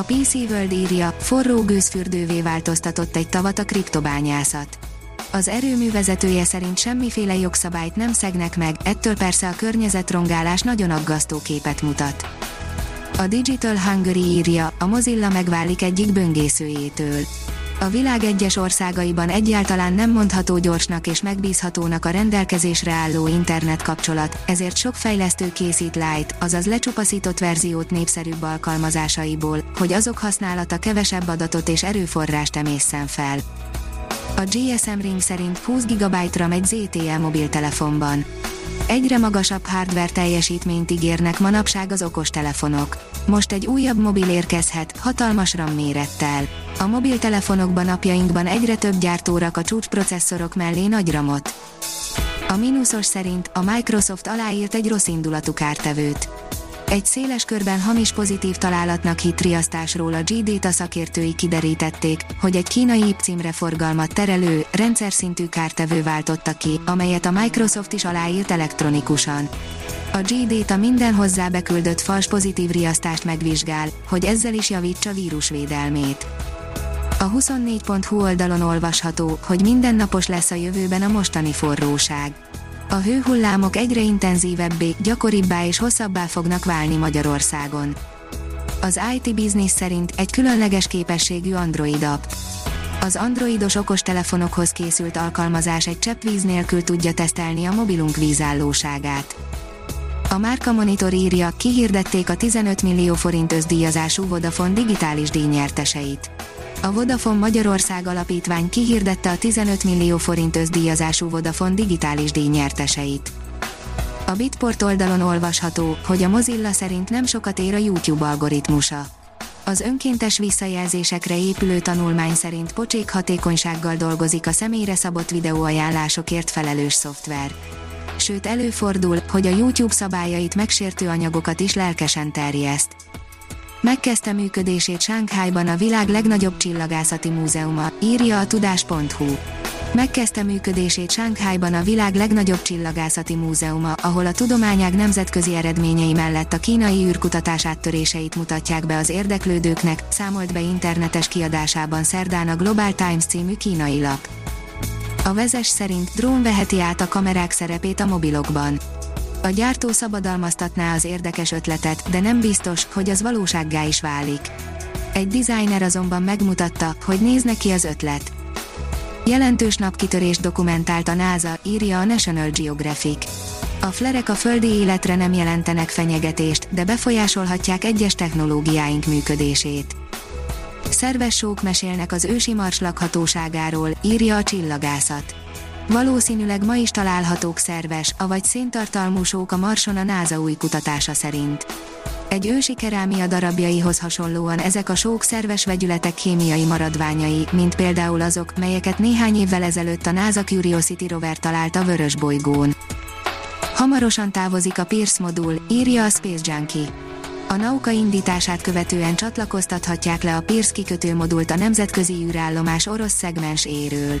A PC World írja, forró gőzfürdővé változtatott egy tavat a kriptobányászat. Az erőmű vezetője szerint semmiféle jogszabályt nem szegnek meg, ettől persze a környezetrongálás nagyon aggasztó képet mutat. A Digital Hungary írja, a Mozilla megválik egyik böngészőjétől a világ egyes országaiban egyáltalán nem mondható gyorsnak és megbízhatónak a rendelkezésre álló internet kapcsolat, ezért sok fejlesztő készít light, azaz lecsupaszított verziót népszerűbb alkalmazásaiból, hogy azok használata kevesebb adatot és erőforrást emészen fel. A GSM Ring szerint 20 GB RAM egy ZTE mobiltelefonban. Egyre magasabb hardware teljesítményt ígérnek manapság az okostelefonok. Most egy újabb mobil érkezhet, hatalmas RAM mérettel. A mobiltelefonokban napjainkban egyre több gyártó rak a csúcsprocesszorok mellé nagy ramot. A mínuszos szerint a Microsoft aláírt egy rossz indulatú kártevőt. Egy széles körben hamis pozitív találatnak hit riasztásról a G-Data szakértői kiderítették, hogy egy kínai IP forgalmat terelő, rendszer szintű kártevő váltotta ki, amelyet a Microsoft is aláírt elektronikusan. A G-Data minden hozzá beküldött fals pozitív riasztást megvizsgál, hogy ezzel is javítsa vírusvédelmét. A 24.hu oldalon olvasható, hogy mindennapos lesz a jövőben a mostani forróság. A hőhullámok egyre intenzívebbé, gyakoribbá és hosszabbá fognak válni Magyarországon. Az IT Business szerint egy különleges képességű Android app. Az androidos okostelefonokhoz készült alkalmazás egy csepp nélkül tudja tesztelni a mobilunk vízállóságát. A Márka Monitor írja, kihirdették a 15 millió forint özdíjazású Vodafone digitális díjnyerteseit. A Vodafone Magyarország Alapítvány kihirdette a 15 millió forint özdíjazású Vodafone digitális díjnyerteseit. A Bitport oldalon olvasható, hogy a Mozilla szerint nem sokat ér a YouTube algoritmusa. Az önkéntes visszajelzésekre épülő tanulmány szerint pocsék hatékonysággal dolgozik a személyre szabott videóajánlásokért felelős szoftver. Sőt előfordul, hogy a YouTube szabályait megsértő anyagokat is lelkesen terjeszt. Megkezdte működését Sánkhájban a világ legnagyobb csillagászati múzeuma, írja a tudás.hu. Megkezdte működését Sánkhájban a világ legnagyobb csillagászati múzeuma, ahol a tudományág nemzetközi eredményei mellett a kínai űrkutatás áttöréseit mutatják be az érdeklődőknek, számolt be internetes kiadásában szerdán a Global Times című kínai lap. A vezes szerint drón veheti át a kamerák szerepét a mobilokban. A gyártó szabadalmaztatná az érdekes ötletet, de nem biztos, hogy az valósággá is válik. Egy designer azonban megmutatta, hogy néz neki az ötlet. Jelentős napkitörést dokumentált a NASA, írja a National Geographic. A flerek a földi életre nem jelentenek fenyegetést, de befolyásolhatják egyes technológiáink működését. Szerves sók mesélnek az ősi mars lakhatóságáról, írja a csillagászat. Valószínűleg ma is találhatók szerves, avagy széntartalmú sók a Marson a NASA új kutatása szerint. Egy ősi kerámia darabjaihoz hasonlóan ezek a sók szerves vegyületek kémiai maradványai, mint például azok, melyeket néhány évvel ezelőtt a NASA Curiosity rover talált a vörös bolygón. Hamarosan távozik a Pierce modul, írja a Space Junkie. A Nauka indítását követően csatlakoztathatják le a Pierce kikötő modult a nemzetközi űrállomás orosz szegmens éről.